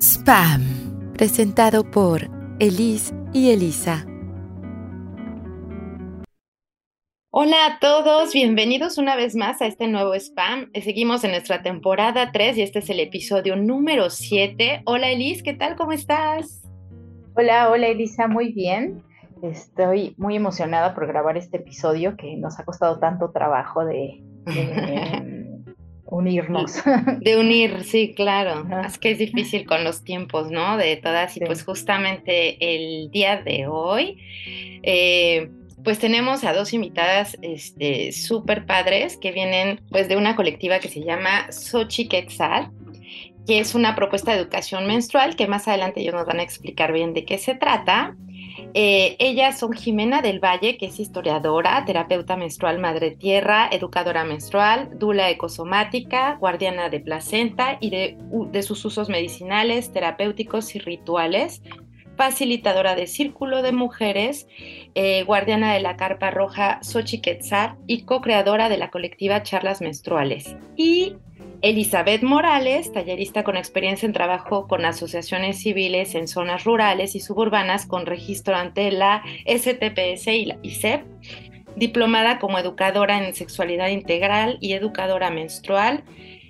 Spam, presentado por Elise y Elisa. Hola a todos, bienvenidos una vez más a este nuevo spam. Seguimos en nuestra temporada 3 y este es el episodio número 7. Hola Elise, ¿qué tal? ¿Cómo estás? Hola, hola Elisa, muy bien. Estoy muy emocionada por grabar este episodio que nos ha costado tanto trabajo de, unirnos. De unir, sí, claro. Es que es difícil con los tiempos, ¿no? De todas. Y pues justamente el día de hoy, eh, pues tenemos a dos invitadas este, súper padres que vienen pues de una colectiva que se llama Sochi Quetzal que es una propuesta de educación menstrual que más adelante ellos nos van a explicar bien de qué se trata. Eh, ellas son Jimena del Valle, que es historiadora, terapeuta menstrual madre tierra, educadora menstrual, dula ecosomática, guardiana de placenta y de, sus usos medicinales, terapéuticos y rituales, facilitadora de Círculo de Mujeres, eh, guardiana de la Carpa Roja Xochiquetzal y co-creadora de la colectiva Charlas Menstruales. Y Elizabeth Morales, tallerista con experiencia en trabajo con asociaciones civiles en zonas rurales y suburbanas con registro ante la STPS y la ICEP, diplomada como educadora en sexualidad integral y educadora menstrual,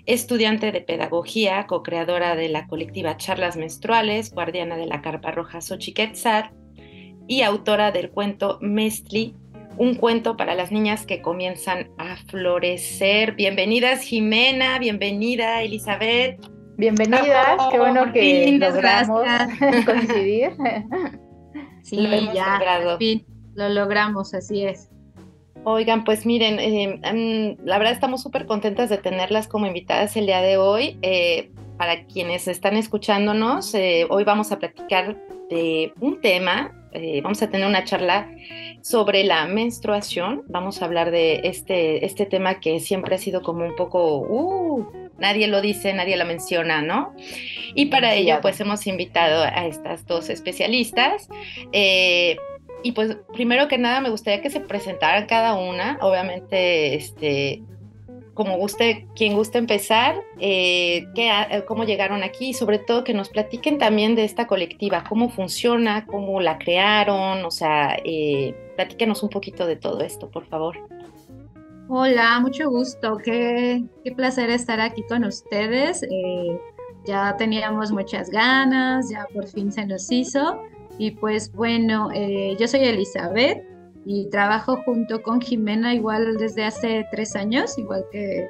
estudiante de pedagogía, co-creadora de la colectiva Charlas Menstruales, guardiana de la Carpa Roja Xochiquetzal y autora del cuento Mestli, un cuento para las niñas que comienzan a florecer. Bienvenidas Jimena, bienvenida Elizabeth. Bienvenidas, qué bueno que logramos coincidir. Sí, lo ya, lo logramos, así es. Oigan, pues miren, eh, mm, la verdad estamos súper contentas de tenerlas como invitadas el día de hoy. Eh, para quienes están escuchándonos, eh, hoy vamos a platicar de un tema, vamos a tener una charla sobre la menstruación. Vamos a hablar de este, este tema que siempre ha sido como un poco, uh, nadie lo dice, nadie lo menciona, ¿no? Y para ello, pues hemos invitado a estas dos especialistas. Eh, y pues primero que nada me gustaría que se presentaran cada una, obviamente, este, como guste, quien guste empezar, eh, eh, cómo llegaron aquí y sobre todo que nos platiquen también de esta colectiva, cómo funciona, cómo la crearon, o sea, eh, platíquenos un poquito de todo esto, por favor. Hola, mucho gusto, qué, placer estar aquí con ustedes. Eh, ya teníamos muchas ganas, ya por fin se nos hizo. Y pues bueno, yo soy Elizabeth, y trabajo junto con Jimena igual desde hace tres años, igual que,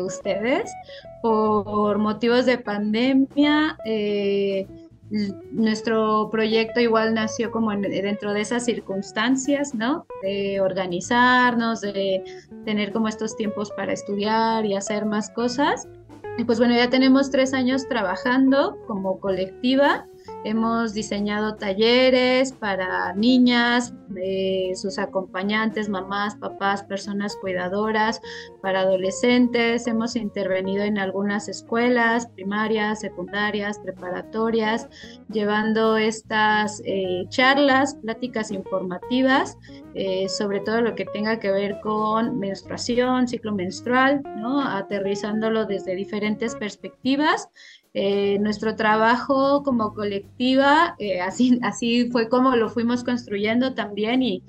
ustedes. Por motivos de pandemia, eh, nuestro proyecto igual nació como dentro de esas circunstancias, ¿no? De organizarnos, de tener como estos tiempos para estudiar y hacer más cosas. Y pues bueno, ya tenemos tres años trabajando como colectiva Hemos diseñado talleres para niñas, eh, sus acompañantes, mamás, papás, personas cuidadoras, para adolescentes. Hemos intervenido en algunas escuelas primarias, secundarias, preparatorias, llevando estas eh, charlas, pláticas informativas eh, sobre todo lo que tenga que ver con menstruación, ciclo menstrual, ¿no? aterrizándolo desde diferentes perspectivas eh, nuestro trabajo como colectiva, eh, así, así fue como lo fuimos construyendo también y,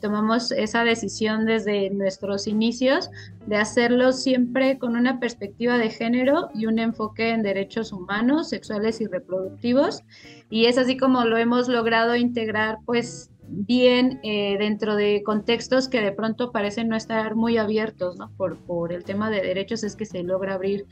tomamos esa decisión desde nuestros inicios de hacerlo siempre con una perspectiva de género y un enfoque en derechos humanos, sexuales y reproductivos. Y es así como lo hemos logrado integrar pues bien eh, dentro de contextos que de pronto parecen no estar muy abiertos, ¿no? Por, por el tema de derechos es que se logra abrir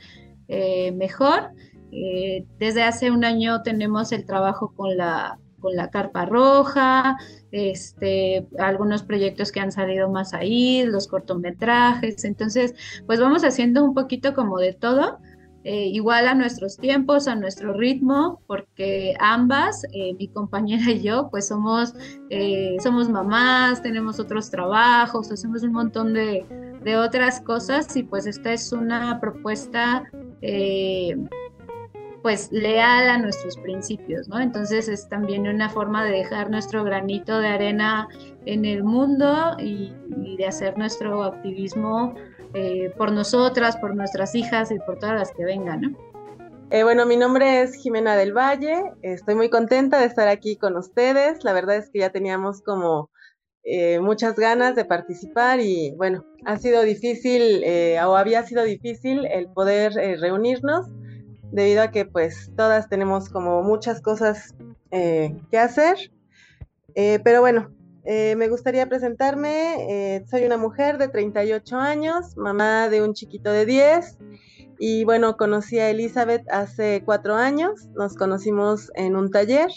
mejor. Eh, desde hace un año tenemos el trabajo con la, con la carpa roja, este, algunos proyectos que han salido más ahí, los cortometrajes, entonces pues vamos haciendo un poquito como de todo, eh, igual a nuestros tiempos, a nuestro ritmo, porque ambas, eh, mi compañera y yo, pues somos, somos mamás, tenemos otros trabajos, hacemos un montón de, de otras cosas y pues esta es una propuesta pues leal a nuestros principios, ¿no? Entonces es también una forma de dejar nuestro granito de arena en el mundo y, de hacer nuestro activismo eh, por nosotras, por nuestras hijas y por todas las que vengan, ¿no? Eh, bueno, mi nombre es Jimena del Valle. Estoy muy contenta de estar aquí con ustedes. La verdad es que ya teníamos como eh, muchas ganas de participar y bueno, ha sido difícil o había sido difícil el poder reunirnos debido a que pues todas tenemos como muchas cosas que hacer. pero bueno, me gustaría presentarme. soy una mujer de 38 años, mamá de un chiquito de 10 y bueno, conocí a Elizabeth hace cuatro años, nos conocimos en un taller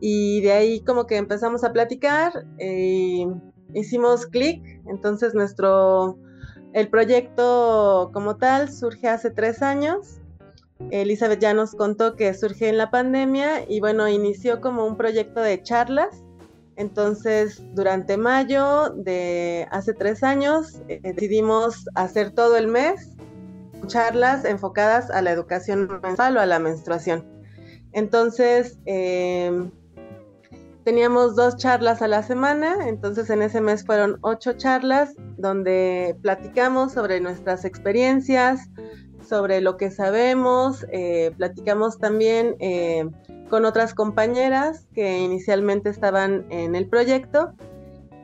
y de ahí como que empezamos a platicar, eh, hicimos clic, entonces nuestro, el proyecto como tal surge hace tres años. Elizabeth ya nos contó que surge en la pandemia y bueno, inició como un proyecto de charlas. Entonces, durante mayo de hace tres años, eh, decidimos hacer todo el mes charlas enfocadas a la educación menstrual o a la menstruación. Entonces, em, teníamos dos charlas a la semana, entonces en ese mes fueron ocho charlas donde platicamos sobre nuestras experiencias, sobre lo que sabemos, eh, platicamos también eh, con otras compañeras que inicialmente estaban en el proyecto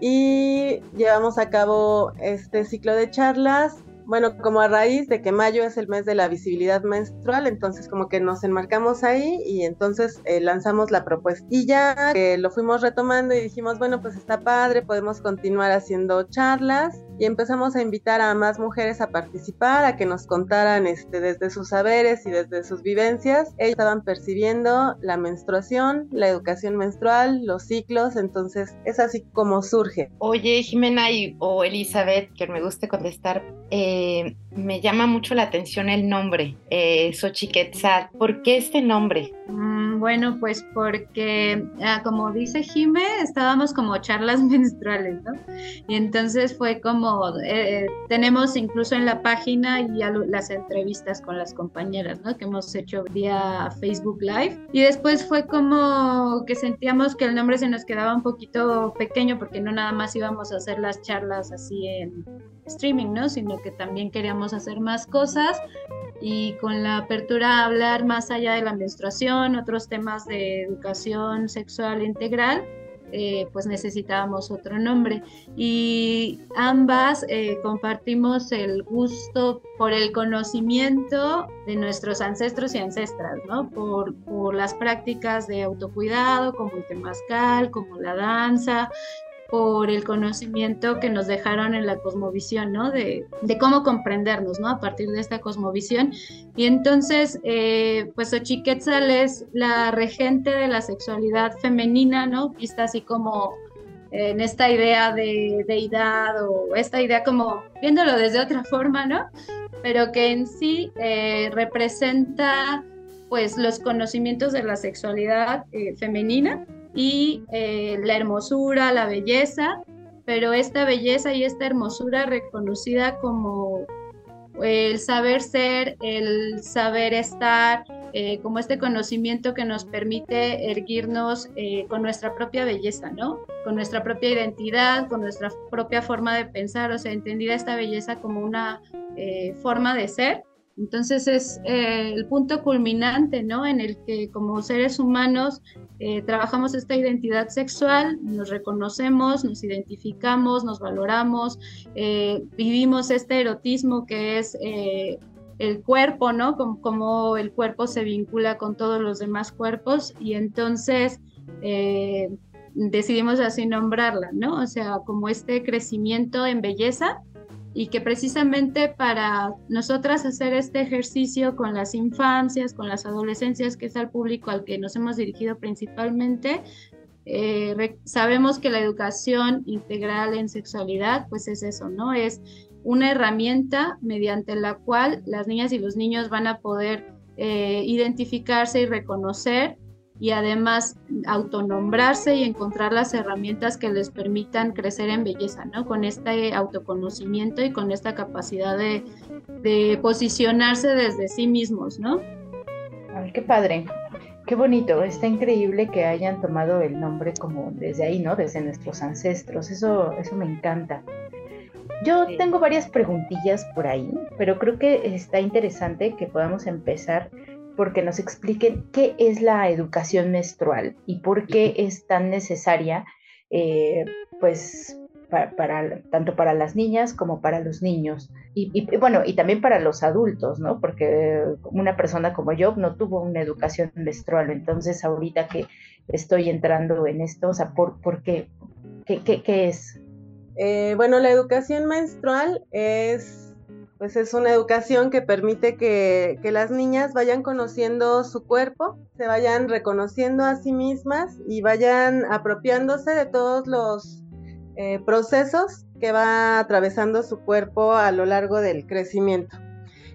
y llevamos a cabo este ciclo de charlas bueno, como a raíz de que mayo es el mes de la visibilidad menstrual, entonces como que nos enmarcamos ahí y entonces eh, lanzamos la propuesta. Y ya lo fuimos retomando y dijimos, bueno, pues está padre, podemos continuar haciendo charlas y empezamos a invitar a más mujeres a participar, a que nos contaran este, desde sus saberes y desde sus vivencias. Ellas estaban percibiendo la menstruación, la educación menstrual, los ciclos, entonces es así como surge. Oye, Jimena o Elizabeth, que me guste contestar, eh, me llama mucho la atención el nombre, eh, Xochiquetzal. ¿Por qué este nombre? Mm, bueno, pues porque, ah, como dice Jime, estábamos como charlas menstruales, ¿no? Y entonces fue como, eh, tenemos incluso en la página ya las entrevistas con las compañeras, ¿no? Que hemos hecho vía Facebook Live. Y después fue como que sentíamos que el nombre se nos quedaba un poquito pequeño porque no nada más íbamos a hacer las charlas así en streaming, ¿no? Sino que también queríamos hacer más cosas y con la apertura a hablar más allá de la menstruación, otros temas de educación sexual integral, eh, pues necesitábamos otro nombre. Y ambas eh, compartimos el gusto por el conocimiento de nuestros ancestros y ancestras, ¿no? Por, por las prácticas de autocuidado, como el temazcal, como la danza, por el conocimiento que nos dejaron en la cosmovisión, ¿no? De, cómo comprendernos, ¿no? A partir de esta cosmovisión. Y entonces, eh, pues Ochiquetzal es la regente de la sexualidad femenina, ¿no? Vista así como en esta idea de deidad o esta idea como viéndolo desde otra forma, ¿no? Pero que en sí eh, representa pues los conocimientos de la sexualidad eh, femenina y eh, la hermosura, la belleza, pero esta belleza y esta hermosura reconocida como el saber ser, el saber estar, eh, como este conocimiento que nos permite erguirnos eh, con nuestra propia belleza, ¿no? Con nuestra propia identidad, con nuestra propia forma de pensar, o sea, entendida esta belleza como una forma de ser entonces es eh, el punto culminante, ¿no? En el que como seres humanos eh, trabajamos esta identidad sexual, nos reconocemos, nos identificamos, nos valoramos, eh, vivimos este erotismo que es el cuerpo, ¿no? Como, como, el cuerpo se vincula con todos los demás cuerpos y entonces decidimos así nombrarla, ¿no? O sea, como este crecimiento en belleza y que precisamente para nosotras hacer este ejercicio con las infancias, con las adolescencias, que es al público al que nos hemos dirigido principalmente, eh, sabemos que la educación integral en sexualidad, pues es eso, ¿no? Es una herramienta mediante la cual las niñas y los niños van a poder eh, identificarse y reconocer y además autonombrarse y encontrar las herramientas que les permitan crecer en belleza, ¿no? Con este autoconocimiento y con esta capacidad de, posicionarse desde sí mismos, ¿no? Ay, qué padre, qué bonito, está increíble que hayan tomado el nombre como desde ahí, ¿no? Desde nuestros ancestros, eso, eso me encanta. Yo tengo varias preguntillas por ahí, pero creo que está interesante que podamos empezar porque nos expliquen qué es la educación menstrual y por qué es tan necesaria, eh, pues, para, tanto para las niñas como para los niños. Y, bueno, y también para los adultos, ¿no? Porque una persona como yo no tuvo una educación menstrual, entonces ahorita que estoy entrando en esto, o sea, ¿por, qué? ¿Qué, es? Eh, bueno, la educación menstrual es pues es una educación que permite que, las niñas vayan conociendo su cuerpo, se vayan reconociendo a sí mismas y vayan apropiándose de todos los eh, procesos que va atravesando su cuerpo a lo largo del crecimiento.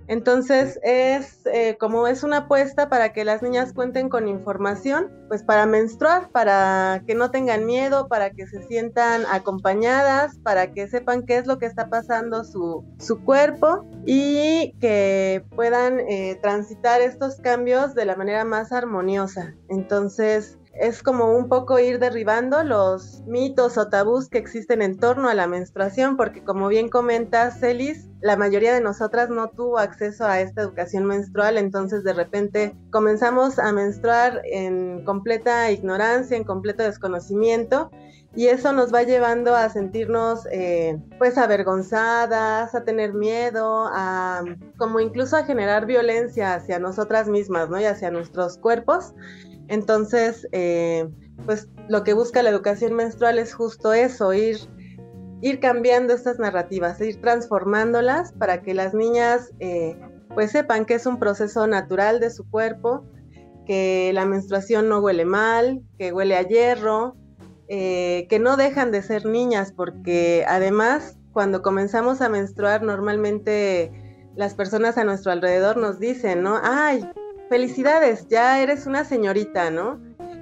Entonces es eh, como es una apuesta para que las niñas cuenten con información, pues para menstruar, para que no tengan miedo, para que se sientan acompañadas, para que sepan qué es lo que está pasando su, su cuerpo y que puedan eh, transitar estos cambios de la manera más armoniosa. Entonces es como un poco ir derribando los mitos o tabús que existen en torno a la menstruación, porque como bien comenta Celis, la mayoría de nosotras no tuvo acceso a esta educación menstrual, entonces de repente comenzamos a menstruar en completa ignorancia, en completo desconocimiento, y eso nos va llevando a sentirnos eh, pues avergonzadas, a tener miedo, a como incluso a generar violencia hacia nosotras mismas, ¿no? Y hacia nuestros cuerpos. Entonces, eh, pues lo que busca la educación menstrual es justo eso, ir, ir cambiando estas narrativas, ir transformándolas para que las niñas eh, pues sepan que es un proceso natural de su cuerpo, que la menstruación no huele mal, que huele a hierro, eh, que no dejan de ser niñas, porque además cuando comenzamos a menstruar normalmente las personas a nuestro alrededor nos dicen, ¿no? Ay, felicidades, ya eres una señorita, ¿no?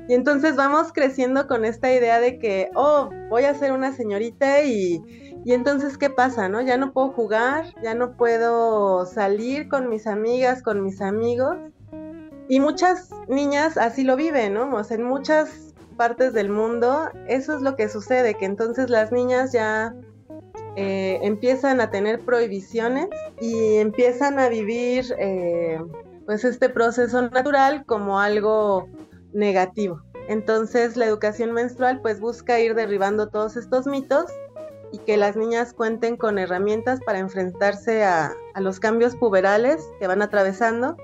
Y entonces vamos creciendo con esta idea de que, oh, voy a ser una señorita y, y entonces, ¿qué pasa, no? Ya no puedo jugar, ya no puedo salir con mis amigas, con mis amigos. Y muchas niñas así lo viven, ¿no? O sea, en muchas partes del mundo eso es lo que sucede, que entonces las niñas ya eh, empiezan a tener prohibiciones y empiezan a vivir eh, pues este proceso natural como algo negativo. Entonces la educación menstrual pues busca ir derribando todos estos mitos y que las niñas cuenten con herramientas para enfrentarse a, los cambios puberales que van atravesando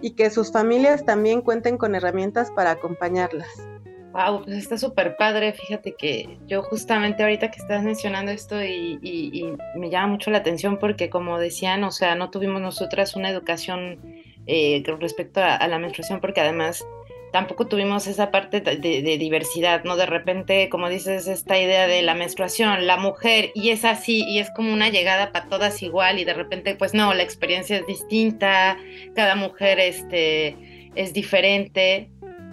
y que sus familias también cuenten con herramientas para acompañarlas. Wow, pues está súper padre. Fíjate que yo justamente ahorita que estás mencionando esto y, me llama mucho la atención porque como decían, o sea, no tuvimos nosotras una educación eh, respecto a, la menstruación, porque además tampoco tuvimos esa parte de, diversidad, ¿no? De repente, como dices, esta idea de la menstruación, la mujer, y es así, y es como una llegada para todas igual, y de repente, pues no, la experiencia es distinta, cada mujer este, es diferente.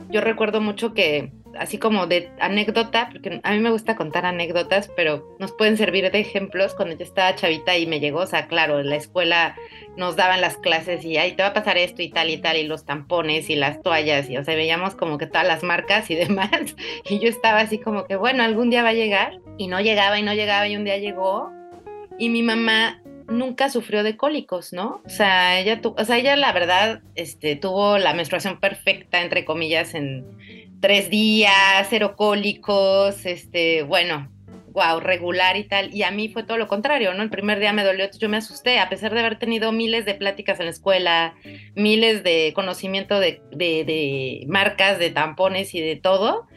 Yo recuerdo mucho que así como de anécdota, porque a mí me gusta contar anécdotas, pero nos pueden servir de ejemplos. Cuando yo estaba chavita y me llegó, o sea, claro, en la escuela nos daban las clases y ahí te va a pasar esto y tal y tal, y los tampones y las toallas, y o sea, veíamos como que todas las marcas y demás. Y yo estaba así como que, bueno, algún día va a llegar, y no llegaba y no llegaba, y un día llegó, y mi mamá nunca sufrió de cólicos, ¿no? O sea, ella, tu, o sea, ella la verdad este, tuvo la menstruación perfecta, entre comillas, en tres días, cero cólicos, este, bueno, wow, regular y tal. Y a mí fue todo lo contrario, ¿no? El primer día me dolió, yo me asusté, a pesar de haber tenido miles de pláticas en la escuela, miles de conocimiento de, de, de marcas, de tampones y de todo.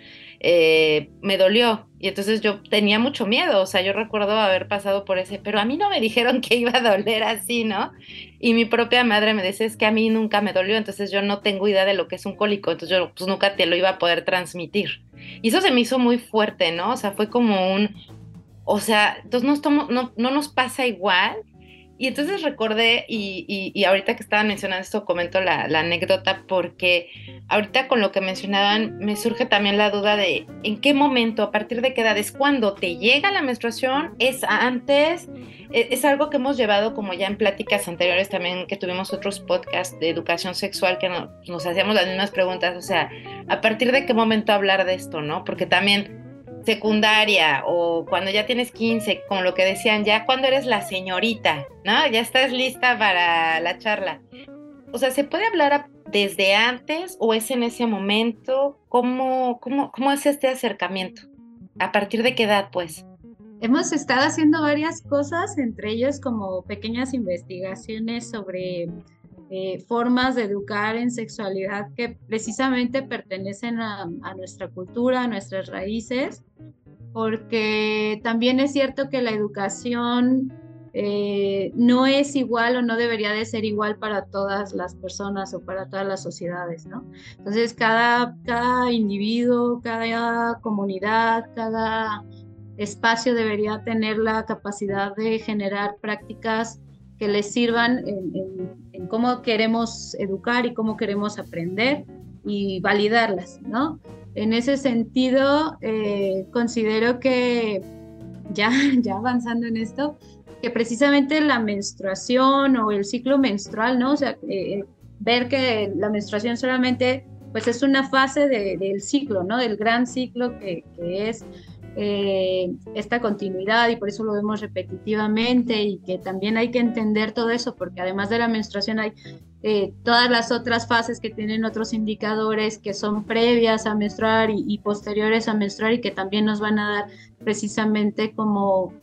Eh, me dolió. Y entonces yo tenía mucho miedo, o sea, yo recuerdo haber pasado por ese, pero a mí no me dijeron que iba a doler así, ¿no? Y mi propia madre me dice, es que a mí nunca me dolió, entonces yo no tengo idea de lo que es un cólico, entonces yo pues nunca te lo iba a poder transmitir. Y eso se me hizo muy fuerte, ¿no? O sea, fue como un, o sea, entonces no nos pasa igual y entonces recordé, y, ahorita que estaban mencionando esto, comento la, anécdota, porque ahorita con lo que mencionaban, me surge también la duda de en qué momento, a partir de qué edad es cuando te llega la menstruación, es antes, e, es, algo que hemos llevado como ya en pláticas anteriores también, que tuvimos otros podcasts de educación sexual que nos hacíamos las mismas preguntas, o sea, a partir de qué momento hablar de esto, ¿no? Porque también secundaria o cuando ya tienes 15, como lo que decían, ya cuando eres la señorita, ¿no? Ya estás lista para la charla. o sea, ¿se puede hablar desde antes o es en ese momento? ¿Cómo, cómo, cómo es este acercamiento? ¿A partir de qué edad, pues? Hemos estado haciendo varias cosas, entre ellas como pequeñas investigaciones sobre eh, formas de educar en sexualidad que precisamente pertenecen a, nuestra cultura, a nuestras raíces, porque también es cierto que la educación eh, no es igual o no debería de ser igual para todas las personas o para todas las sociedades, ¿no? Entonces, cada, cada individuo, cada comunidad, cada espacio debería tener la capacidad de generar prácticas que les sirvan en, cómo queremos educar y cómo queremos aprender y validarlas, ¿no? En ese sentido, eh, considero que ya, ya avanzando en esto, que precisamente la menstruación o el ciclo menstrual, ¿no? O sea, eh, ver que la menstruación solamente pues es una fase del ciclo, ¿no? Del gran ciclo que, que es eh, esta continuidad y por eso lo vemos repetitivamente y que también hay que entender todo eso porque además de la menstruación hay eh, todas las otras fases que tienen otros indicadores que son previas a menstruar y, posteriores a menstruar y que también nos van a dar precisamente como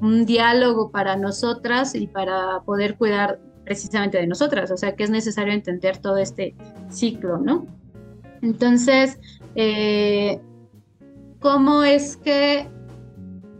un diálogo para nosotras y para poder cuidar precisamente de nosotras, o sea que es necesario entender todo este ciclo, ¿no? Entonces, eh, cómo es que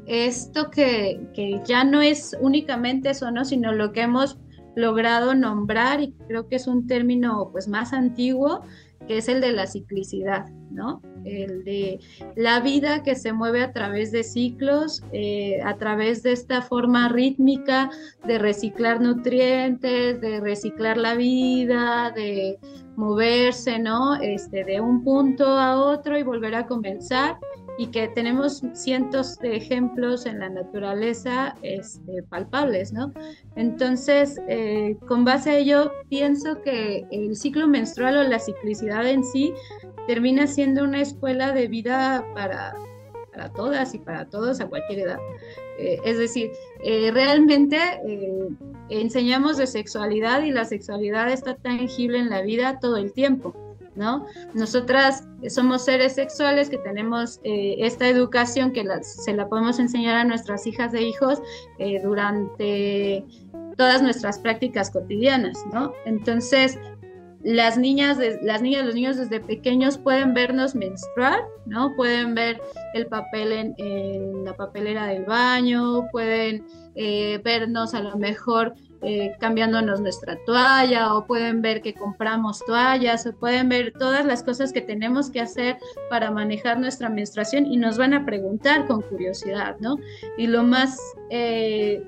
esto que, ya no es únicamente eso, ¿no? Sino lo que hemos logrado nombrar, y creo que es un término pues más antiguo, que es el de la ciclicidad, ¿no? El de la vida que se mueve a través de ciclos, eh, a través de esta forma rítmica de reciclar nutrientes, de reciclar la vida, de moverse, ¿no? Este, de un punto a otro y volver a comenzar y que tenemos cientos de ejemplos en la naturaleza este, palpables, ¿no? Entonces, eh, con base a ello, pienso que el ciclo menstrual o la ciclicidad en sí termina siendo una escuela de vida para, para todas y para todos a cualquier edad. Eh, es decir, eh, realmente enseñamos de sexualidad y la sexualidad está tangible en la vida todo el tiempo. ¿No? Nosotras somos seres sexuales que tenemos eh, esta educación que se la podemos enseñar a nuestras hijas e hijos eh, durante todas nuestras prácticas cotidianas. Entonces, las niñas, las niñas, los niños desde pequeños pueden vernos menstruar, ¿no? Pueden ver el papel en, la papelera del baño, pueden eh, vernos a lo mejor eh, cambiándonos nuestra toalla o pueden ver que compramos toallas o pueden ver todas las cosas que tenemos que hacer para manejar nuestra menstruación y nos van a preguntar con curiosidad, ¿no? Y lo más, eh,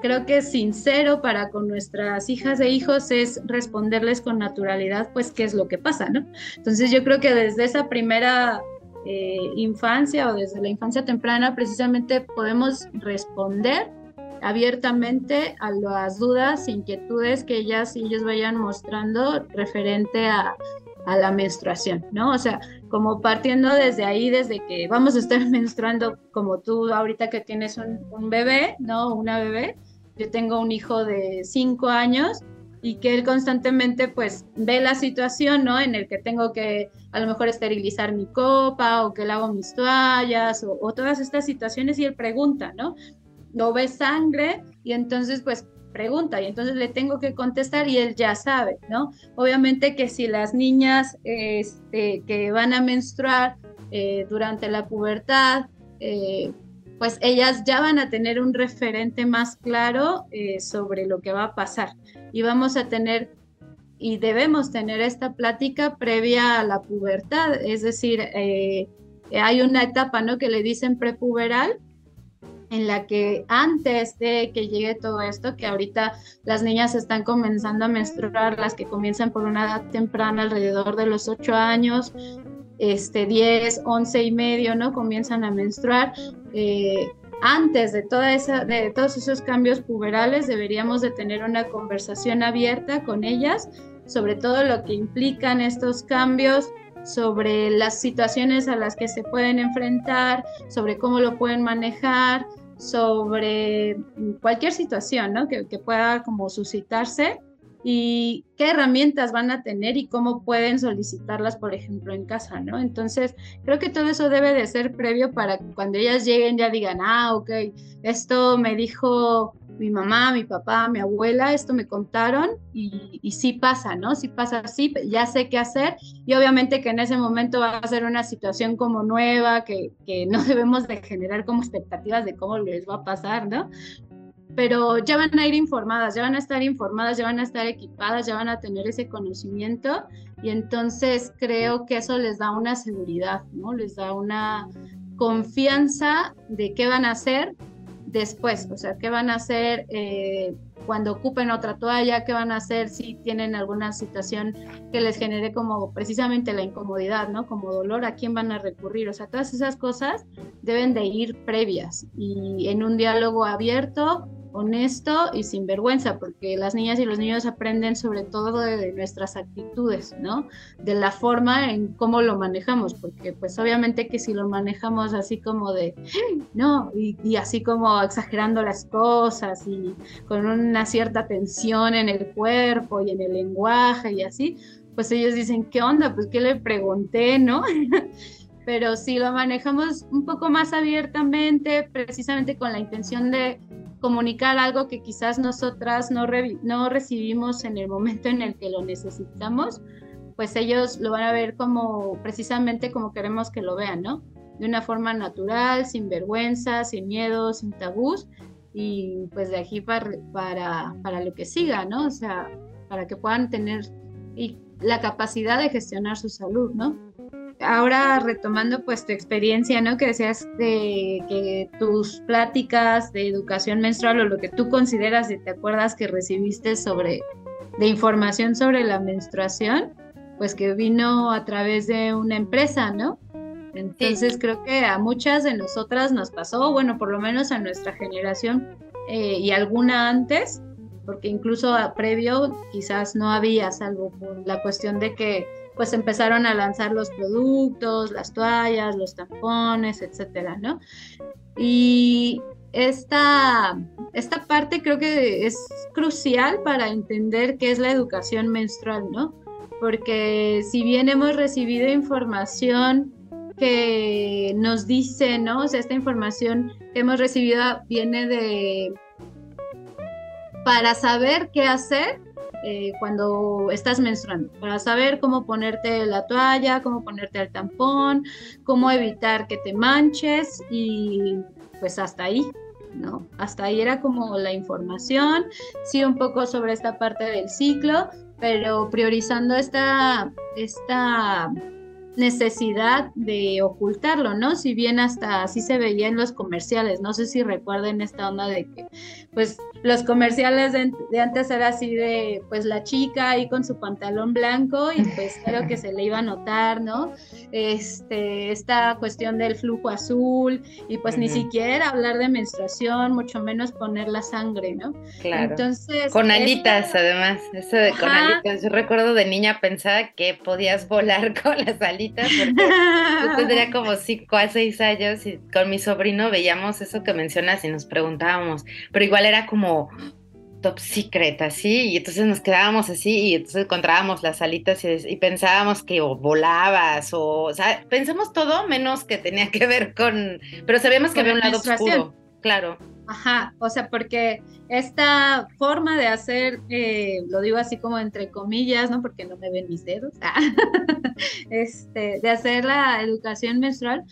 creo que sincero para con nuestras hijas e hijos es responderles con naturalidad, pues, qué es lo que pasa, ¿no? Entonces yo creo que desde esa primera... Eh, infancia o desde la infancia temprana precisamente podemos responder abiertamente a las dudas, inquietudes que ellas y ellos vayan mostrando referente a, la menstruación, ¿no? O sea, como partiendo desde ahí, desde que vamos a estar menstruando, como tú ahorita que tienes un, bebé, ¿no? Una bebé. Yo tengo un hijo de cinco años y que él constantemente pues ve la situación, ¿no? En el que tengo que a lo mejor esterilizar mi copa o que lavo mis toallas o, o todas estas situaciones y él pregunta, ¿no? No ve sangre y entonces pues pregunta y entonces le tengo que contestar y él ya sabe, ¿no? Obviamente que si las niñas este, que van a menstruar eh, durante la pubertad, eh, pues ellas ya van a tener un referente más claro eh, sobre lo que va a pasar y vamos a tener y debemos tener esta plática previa a la pubertad, es decir, hay una etapa, ¿no? Que le dicen prepuberal, en la que antes de que llegue todo esto, que ahorita las niñas están comenzando a menstruar, las que comienzan por una edad temprana, alrededor de los 8 años, este, 10, 11 y medio, ¿no? Comienzan a menstruar. Eh, antes de, toda esa, de todos esos cambios puberales, deberíamos de tener una conversación abierta con ellas sobre todo lo que implican estos cambios, sobre las situaciones a las que se pueden enfrentar, sobre cómo lo pueden manejar, sobre cualquier situación ¿no? que, pueda como suscitarse y qué herramientas van a tener y cómo pueden solicitarlas, por ejemplo, en casa, ¿no? Entonces, creo que todo eso debe de ser previo para que cuando ellas lleguen ya digan, ah, ok, esto me dijo mi mamá, mi papá, mi abuela, esto me contaron y, y sí pasa, ¿no? Sí pasa así, ya sé qué hacer y obviamente que en ese momento va a ser una situación como nueva, que, que no debemos de generar como expectativas de cómo les va a pasar, ¿no? pero ya van a ir informadas, ya van a estar informadas, ya van a estar equipadas, ya van a tener ese conocimiento y entonces creo que eso les da una seguridad, ¿no? Les da una confianza de qué van a hacer después, o sea, qué van a hacer eh, cuando ocupen otra toalla, qué van a hacer si tienen alguna situación que les genere como precisamente la incomodidad, ¿no? Como dolor, a quién van a recurrir, o sea, todas esas cosas deben de ir previas y en un diálogo abierto honesto y sin vergüenza, porque las niñas y los niños aprenden sobre todo de, nuestras actitudes, ¿no? De la forma en cómo lo manejamos, porque pues obviamente que si lo manejamos así como de, no, y, así como exagerando las cosas y con una cierta tensión en el cuerpo y en el lenguaje y así, pues ellos dicen, ¿qué onda? Pues qué le pregunté, ¿no? pero si lo manejamos un poco más abiertamente, precisamente con la intención de comunicar algo que quizás nosotras no, no recibimos en el momento en el que lo necesitamos, pues ellos lo van a ver como precisamente como queremos que lo vean, ¿no? De una forma natural, sin vergüenza, sin miedo, sin tabús y pues de aquí para, para, para lo que siga, ¿no? O sea, para que puedan tener y la capacidad de gestionar su salud, ¿no? Ahora retomando pues tu experiencia, ¿no? Que decías de que tus pláticas de educación menstrual o lo que tú consideras y te acuerdas que recibiste sobre de información sobre la menstruación, pues que vino a través de una empresa, ¿no? Entonces creo que a muchas de nosotras nos pasó, bueno, por lo menos a nuestra generación eh, y alguna antes, porque incluso a previo quizás no había, salvo por la cuestión de que pues empezaron a lanzar los productos, las toallas, los tampones, etcétera, ¿no? Y esta, esta parte creo que es crucial para entender qué es la educación menstrual, ¿no? Porque si bien hemos recibido información que nos dice, ¿no? O sea, esta información que hemos recibido viene de... para saber qué hacer, eh, cuando estás menstruando, para saber cómo ponerte la toalla, cómo ponerte el tampón, cómo evitar que te manches y pues hasta ahí, ¿no? Hasta ahí era como la información, sí un poco sobre esta parte del ciclo, pero priorizando esta, esta necesidad de ocultarlo, ¿no? Si bien hasta así se veía en los comerciales, no sé si recuerden esta onda de que, pues, los comerciales de, antes era así de, pues, la chica ahí con su pantalón blanco y pues creo que se le iba a notar, ¿no? Este, esta cuestión del flujo azul y pues ni siquiera hablar de menstruación, mucho menos poner la sangre, ¿no? Claro. Entonces. Con alitas, además, eso de con alitas. Yo recuerdo de niña pensaba que podías volar con las alitas porque yo tendría como 5 a 6 años y con mi sobrino veíamos eso que mencionas y nos preguntábamos, pero igual era como top secret, así, y entonces nos quedábamos así y entonces encontrábamos las alitas y, pensábamos que volabas o, o sea, pensamos todo menos que tenía que ver con, pero sabíamos que había un lado oscuro, claro. Ajá, o sea, porque esta forma de hacer, eh, lo digo así como entre comillas, ¿no? Porque no me ven mis dedos, este, de hacer la educación menstrual,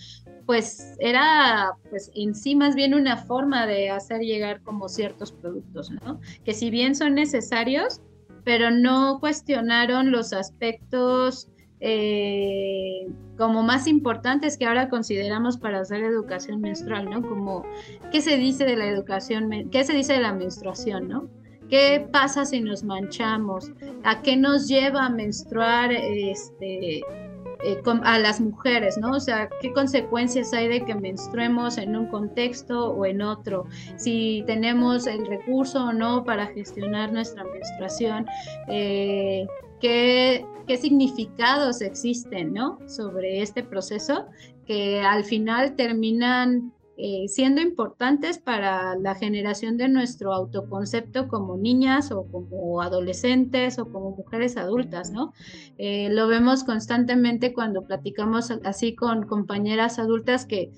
pues era, pues en sí más bien una forma de hacer llegar como ciertos productos, ¿no? Que si bien son necesarios, pero no cuestionaron los aspectos eh, como más importantes que ahora consideramos para hacer educación menstrual, ¿no? Como, ¿qué se dice de la educación, qué se dice de la menstruación, ¿no? ¿Qué pasa si nos manchamos? ¿A qué nos lleva a menstruar este, eh, a las mujeres, ¿no? O sea, ¿qué consecuencias hay de que menstruemos en un contexto o en otro? Si tenemos el recurso o no para gestionar nuestra menstruación. Eh, qué, significados existen, ¿no? Sobre este proceso que al final terminan eh, siendo importantes para la generación de nuestro autoconcepto como niñas o como adolescentes o como mujeres adultas, ¿no? Eh, lo vemos constantemente cuando platicamos así con compañeras adultas que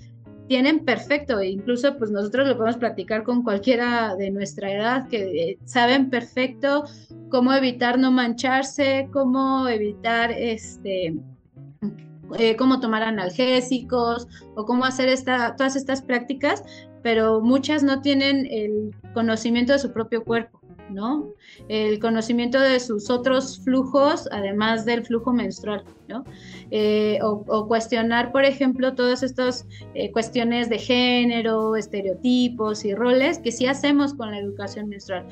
tienen perfecto, e incluso pues nosotros lo podemos platicar con cualquiera de nuestra edad, que eh, saben perfecto cómo evitar no mancharse, cómo evitar este eh, cómo tomar analgésicos o cómo hacer esta, todas estas prácticas, pero muchas no tienen el conocimiento de su propio cuerpo. ¿No? El conocimiento de sus otros flujos, además del flujo menstrual. Eh, o, cuestionar, por ejemplo, todas estas eh, cuestiones de género, estereotipos y roles que sí hacemos con la educación menstrual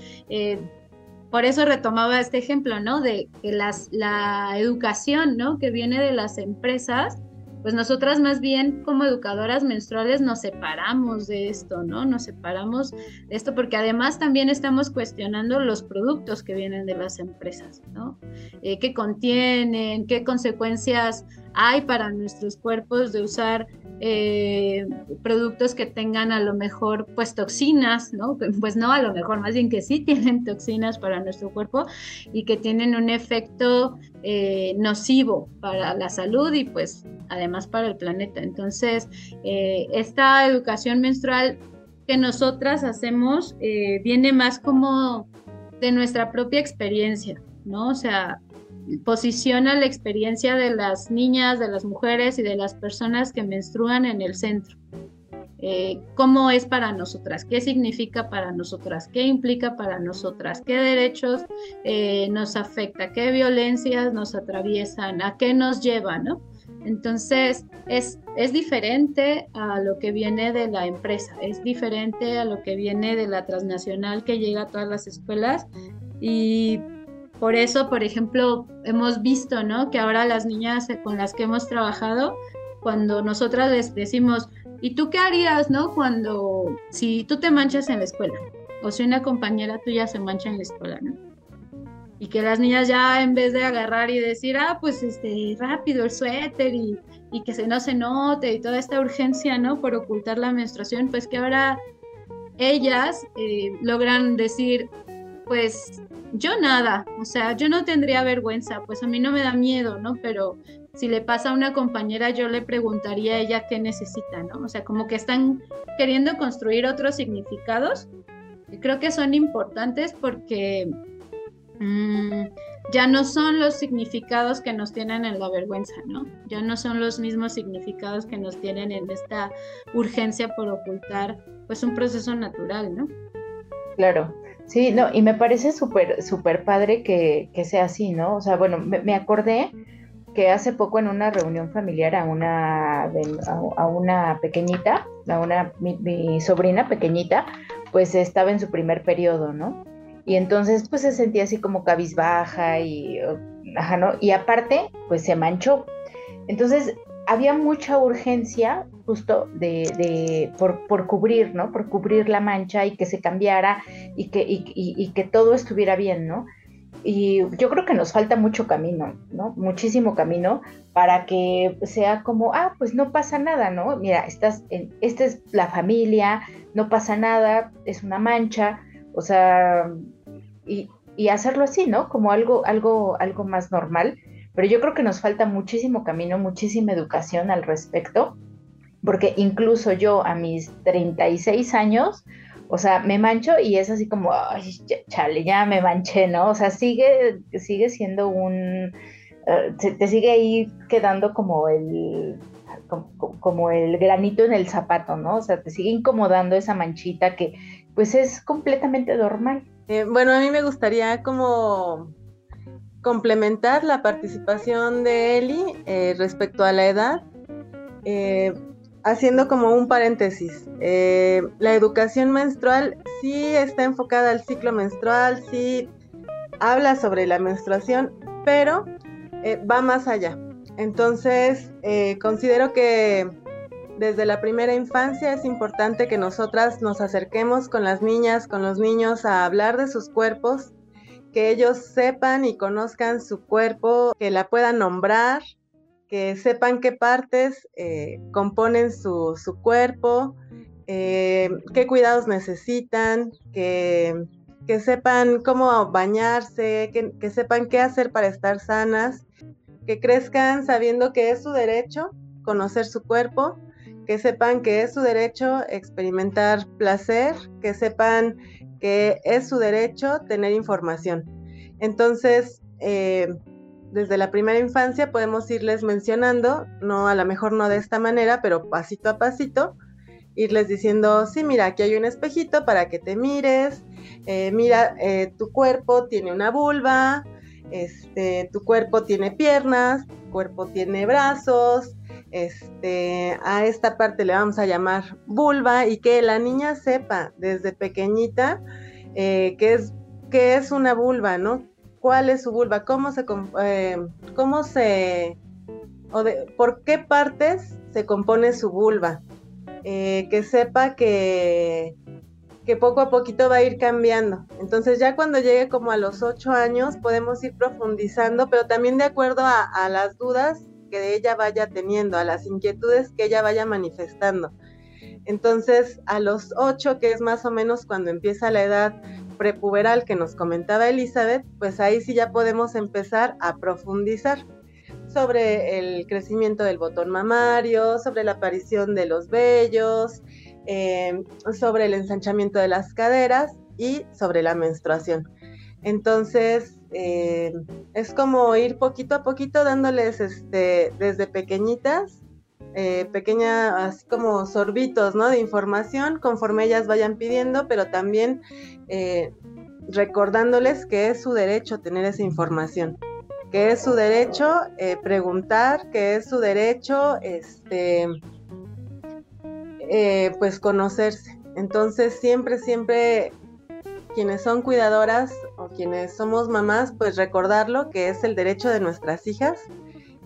por eso retomaba este ejemplo, ¿no? De que las, la educación, ¿no? Que viene de las empresas, pues nosotras más bien como educadoras menstruales nos separamos de esto, ¿no? Nos separamos de esto porque además también estamos cuestionando los productos que vienen de las empresas, ¿no? Eh, ¿Qué contienen? ¿Qué consecuencias hay para nuestros cuerpos de usar eh, productos que tengan a lo mejor pues toxinas, ¿no? Pues no, a lo mejor más bien que sí tienen toxinas para nuestro cuerpo y que tienen un efecto eh, nocivo para la salud y pues además para el planeta. Entonces, eh, esta educación menstrual que nosotras hacemos viene más como de nuestra propia experiencia, ¿no? O sea, posiciona la experiencia de las niñas, de las mujeres y de las personas que menstruan en el centro. Eh, ¿Cómo es para nosotras? ¿Qué significa para nosotras? ¿Qué implica para nosotras? ¿Qué derechos eh, nos afecta? ¿Qué violencias nos atraviesan? ¿A qué nos lleva? ¿no? Entonces, es, es diferente a lo que viene de la empresa, es diferente a lo que viene de la transnacional que llega a todas las escuelas y por eso, por ejemplo, hemos visto, ¿no? Que ahora las niñas con las que hemos trabajado, cuando nosotras les decimos, ¿y tú qué harías, no? Cuando, si tú te manchas en la escuela, o si una compañera tuya se mancha en la escuela, ¿no? Y que las niñas ya en vez de agarrar y decir, ah, pues este, rápido el suéter y, que se no se note y toda esta urgencia, ¿no? Por ocultar la menstruación, pues que ahora ellas eh, logran decir, pues yo nada, o sea, yo no tendría vergüenza, pues a mí no me da miedo, ¿no? Pero si le pasa a una compañera, yo le preguntaría a ella qué necesita, ¿no? O sea, como que están queriendo construir otros significados. Y creo que son importantes porque mm, ya no son los significados que nos tienen en la vergüenza, ¿no? Ya no son los mismos significados que nos tienen en esta urgencia por ocultar, pues, un proceso natural, ¿no? Claro. Sí, no, y me parece súper, súper padre que, sea así, ¿no? O sea, bueno, me, acordé que hace poco en una reunión familiar a una, a, una pequeñita, a una, mi, sobrina pequeñita, pues estaba en su primer periodo, ¿no? Y entonces pues se sentía así como cabizbaja y, ajá, ¿no? Y aparte, pues se manchó. Entonces había mucha urgencia justo de, por, cubrir, ¿no? Por cubrir la mancha y que se cambiara y que, todo estuviera bien, ¿no? Y yo creo que nos falta mucho camino, ¿no? Muchísimo camino para que sea como, ah, pues no pasa nada, ¿no? Mira, estás en, esta es la familia, no pasa nada, es una mancha, o sea, y, y hacerlo así, ¿no? Como algo, algo, algo más normal pero yo creo que nos falta muchísimo camino, muchísima educación al respecto, porque incluso yo a mis 36 años, o sea, me mancho y es así como, ay, chale, ya me manché, ¿no? O sea, sigue, sigue siendo un, eh, te sigue ahí quedando como el, como, el granito en el zapato, ¿no? O sea, te sigue incomodando esa manchita que pues es completamente normal. Eh, bueno, a mí me gustaría como complementar la participación de Eli eh, respecto a la edad, eh, haciendo como un paréntesis. Eh, la educación menstrual sí está enfocada al ciclo menstrual, sí habla sobre la menstruación, pero va más allá. Entonces, considero que desde la primera infancia es importante que nosotras nos acerquemos con las niñas, con los niños a hablar de sus cuerpos, que ellos sepan y conozcan su cuerpo, que la puedan nombrar, que sepan qué partes eh, componen su, cuerpo, eh, qué cuidados necesitan, que, sepan cómo bañarse, que, sepan qué hacer para estar sanas, que crezcan sabiendo que es su derecho conocer su cuerpo, que sepan que es su derecho experimentar placer, que sepan es su derecho tener información. Entonces, eh, desde la primera infancia podemos irles mencionando, no a lo mejor no de esta manera, pero pasito a pasito, irles diciendo, sí, mira, aquí hay un espejito para que te mires, eh, mira, eh, tu cuerpo tiene una vulva, este, tu cuerpo tiene piernas, tu cuerpo tiene brazos, este, a esta parte le vamos a llamar vulva y que la niña sepa desde pequeñita eh, qué, es, es una vulva, ¿no? ¿Cuál es su vulva? ¿Cómo se, cómo se, o de, por qué partes se compone su vulva? Eh, que sepa que, que poco a poquito va a ir cambiando. Entonces ya cuando llegue como a los ocho años podemos ir profundizando, pero también de acuerdo a, las dudas que ella vaya teniendo, a las inquietudes que ella vaya manifestando. Entonces, a los ocho, que es más o menos cuando empieza la edad prepuberal que nos comentaba Elizabeth, pues ahí sí ya podemos empezar a profundizar sobre el crecimiento del botón mamario, sobre la aparición de los vellos, eh, sobre el ensanchamiento de las caderas y sobre la menstruación. Entonces, eh, es como ir poquito a poquito dándoles este, desde pequeñitas, eh, pequeñas, así como sorbitos ¿no? de información conforme ellas vayan pidiendo, pero también recordándoles que es su derecho tener esa información que es su derecho eh, preguntar, que es su derecho, este, eh, pues conocerse. Entonces siempre, siempre quienes son cuidadoras o quienes somos mamás, pues recordarlo que es el derecho de nuestras hijas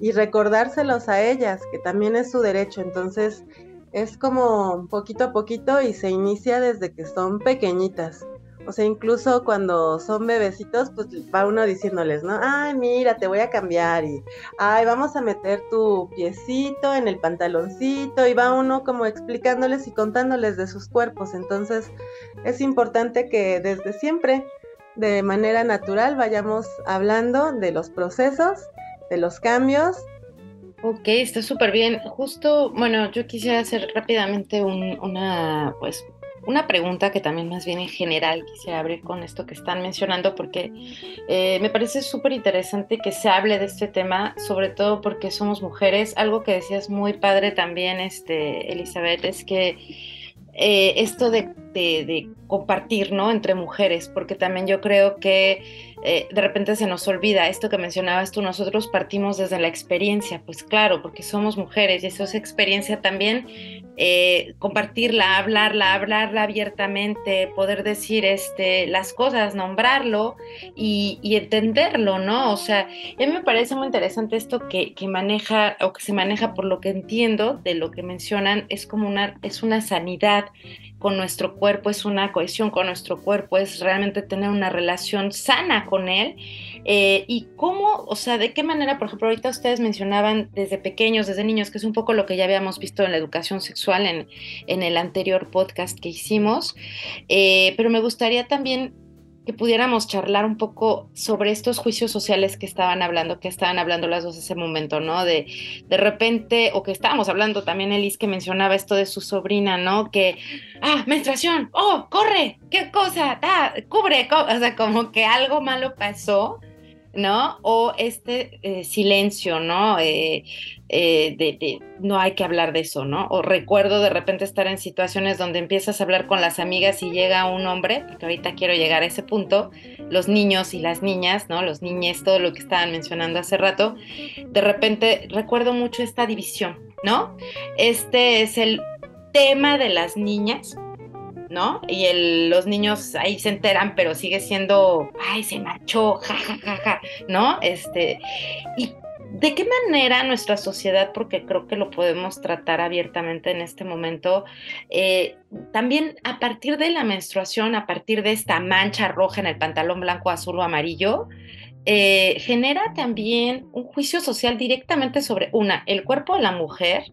y recordárselos a ellas, que también es su derecho. Entonces es como poquito a poquito y se inicia desde que son pequeñitas. O sea, incluso cuando son bebecitos, pues va uno diciéndoles, ¿no? Ay, mira, te voy a cambiar y, ay, vamos a meter tu piecito en el pantaloncito y va uno como explicándoles y contándoles de sus cuerpos. Entonces, es importante que desde siempre, de manera natural, vayamos hablando de los procesos, de los cambios Ok, está súper bien. Justo, bueno, yo quisiera hacer rápidamente una, pues, una pregunta que también más bien en general quisiera abrir con esto que están mencionando porque eh, me parece súper interesante que se hable de este tema, sobre todo porque somos mujeres. Algo que decías muy padre también, este, Elizabeth, es que eh, esto de, compartir, ¿no? Entre mujeres, porque también yo creo que eh, de repente se nos olvida esto que mencionabas tú, nosotros partimos desde la experiencia, pues claro, porque somos mujeres y eso es experiencia también eh, compartirla, hablarla, hablarla abiertamente, poder decir este, las cosas, nombrarlo y, entenderlo, ¿no? O sea, a mí me parece muy interesante esto que, que, maneja o que se maneja por lo que entiendo de lo que mencionan, es como una, es una sanidad con nuestro cuerpo, es una cohesión con nuestro cuerpo, es realmente tener una relación sana con él. Eh, y cómo, o sea, de qué manera, por ejemplo, ahorita ustedes mencionaban desde pequeños, desde niños, que es un poco lo que ya habíamos visto en la educación sexual en, en el anterior podcast que hicimos, eh, pero me gustaría también pudiéramos charlar un poco sobre estos juicios sociales que estaban hablando, que estaban hablando las dos ese momento, ¿no? De, de repente, o que estábamos hablando también, Elis, que mencionaba esto de su sobrina, ¿no? Que, ah, menstruación, oh, corre, qué cosa, cubre, o sea, como que algo malo pasó ¿no? O este eh, silencio, ¿no? Eh, eh, de, no hay que hablar de eso, ¿no? O recuerdo de repente estar en situaciones donde empiezas a hablar con las amigas y llega un hombre, porque ahorita quiero llegar a ese punto, los niños y las niñas, ¿no? Los niñes, todo lo que estaban mencionando hace rato, de repente recuerdo mucho esta división, ¿no? Este es el tema de las niñas, ¿no? Y los niños ahí se enteran, pero sigue siendo, ay, se marchó, ja, ja, ja, ja, ¿no? Este, y de qué manera nuestra sociedad, porque creo que lo podemos tratar abiertamente en este momento, eh, también a partir de la menstruación, a partir de esta mancha roja en el pantalón blanco, azul o amarillo, eh, genera también un juicio social directamente sobre una, el cuerpo de la mujer,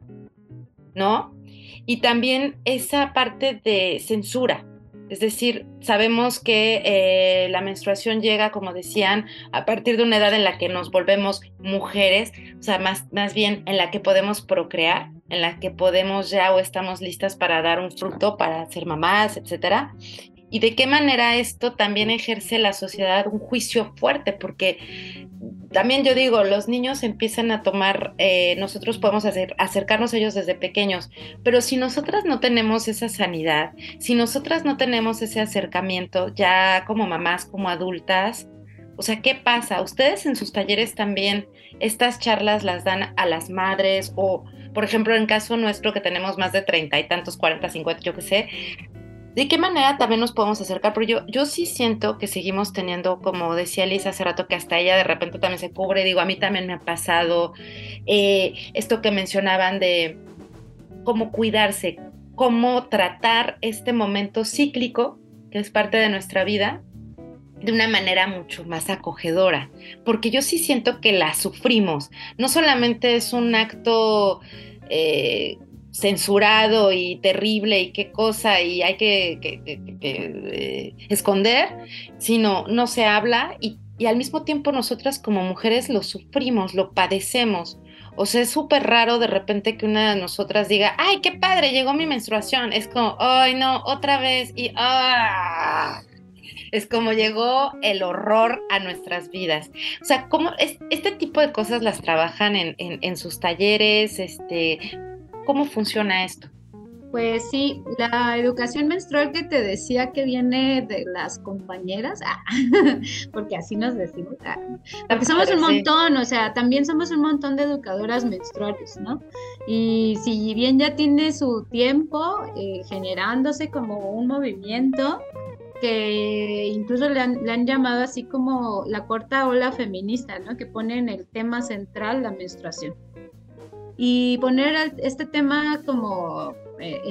¿no? Y también esa parte de censura. Es decir, sabemos que eh, la menstruación llega, como decían, a partir de una edad en la que nos volvemos mujeres, o sea, más, más bien en la que podemos procrear, en la que podemos ya o estamos listas para dar un fruto, para ser mamás, etcétera y de qué manera esto también ejerce la sociedad un juicio fuerte, porque también yo digo, los niños empiezan a tomar, eh, nosotros podemos hacer, acercarnos a ellos desde pequeños, pero si nosotras no tenemos esa sanidad, si nosotras no tenemos ese acercamiento ya como mamás, como adultas, o sea, ¿qué pasa? Ustedes en sus talleres también estas charlas las dan a las madres o, por ejemplo, en caso nuestro que tenemos más de treinta y tantos, cuarenta, cincuenta, yo qué sé, ¿De qué manera también nos podemos acercar? Pero yo, yo sí siento que seguimos teniendo, como decía Lisa hace rato, que hasta ella de repente también se cubre. Digo, a mí también me ha pasado eh, esto que mencionaban de cómo cuidarse, cómo tratar este momento cíclico, que es parte de nuestra vida, de una manera mucho más acogedora, porque yo sí siento que la sufrimos. No solamente es un acto eh, censurado y terrible y qué cosa y hay que, eh, esconder, sino no se habla y, al mismo tiempo nosotras como mujeres lo sufrimos, lo padecemos. O sea, es súper raro de repente que una de nosotras diga, ay, qué padre, llegó mi menstruación. Es como, ay, no, otra vez y ah. Es como llegó el horror a nuestras vidas. O sea, ¿cómo es, este tipo de cosas las trabajan en, en, en sus talleres? Este, ¿Cómo funciona esto? Pues sí, la educación menstrual que te decía que viene de las compañeras, ah, porque así nos decimos, ah, porque somos un montón, o sea, también somos un montón de educadoras menstruales, ¿no? Y si bien ya tiene su tiempo eh, generándose como un movimiento, que incluso le han, le han, llamado así como la cuarta ola feminista, ¿no? Que pone en el tema central la menstruación y poner este tema como eh,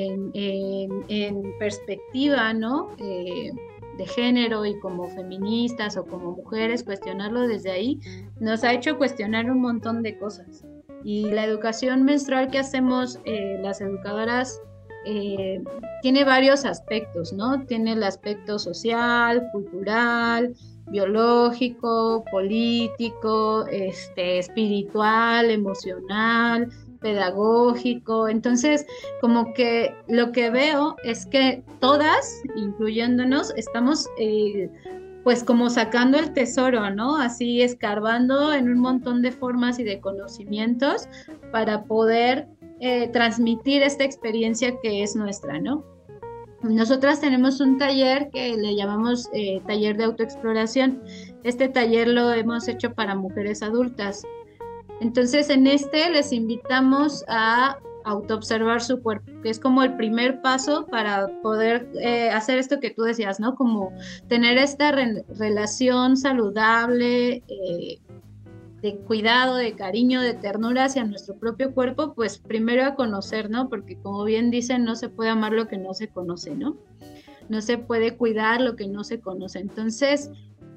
en, perspectiva, ¿no? Eh, de género y como feministas o como mujeres, cuestionarlo desde ahí, nos ha hecho cuestionar un montón de cosas. Y la educación menstrual que hacemos eh, las educadoras tiene varios aspectos, ¿no? Tiene el aspecto social, cultural, biológico, político, este, espiritual, emocional, pedagógico. Entonces, como que lo que veo es que todas, incluyéndonos, estamos eh, pues como sacando el tesoro, ¿no? Así escarbando en un montón de formas y de conocimientos para poder eh, transmitir esta experiencia que es nuestra, ¿no? Nosotras tenemos un taller que le llamamos eh, taller de autoexploración. Este taller lo hemos hecho para mujeres adultas. Entonces, en este les invitamos a autoobservar su cuerpo, que es como el primer paso para poder eh, hacer esto que tú decías, ¿no? Como tener esta relación saludable, eh, de cuidado, de cariño, de ternura hacia nuestro propio cuerpo, pues primero a conocer, ¿no? Porque como bien dicen, no se puede amar lo que no se conoce, ¿no? No se puede cuidar lo que no se conoce. Entonces,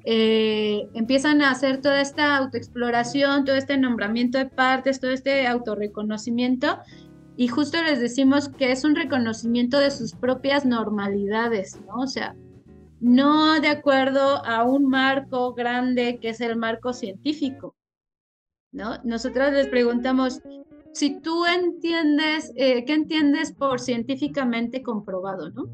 eh, empiezan a hacer toda esta autoexploración, todo este nombramiento de partes, todo este autorreconocimiento. Y justo les decimos que es un reconocimiento de sus propias normalidades, ¿no? O sea, no de acuerdo a un marco grande que es el marco científico, ¿no? Nosotros les preguntamos, si tú entiendes, eh, ¿qué entiendes por científicamente comprobado, no?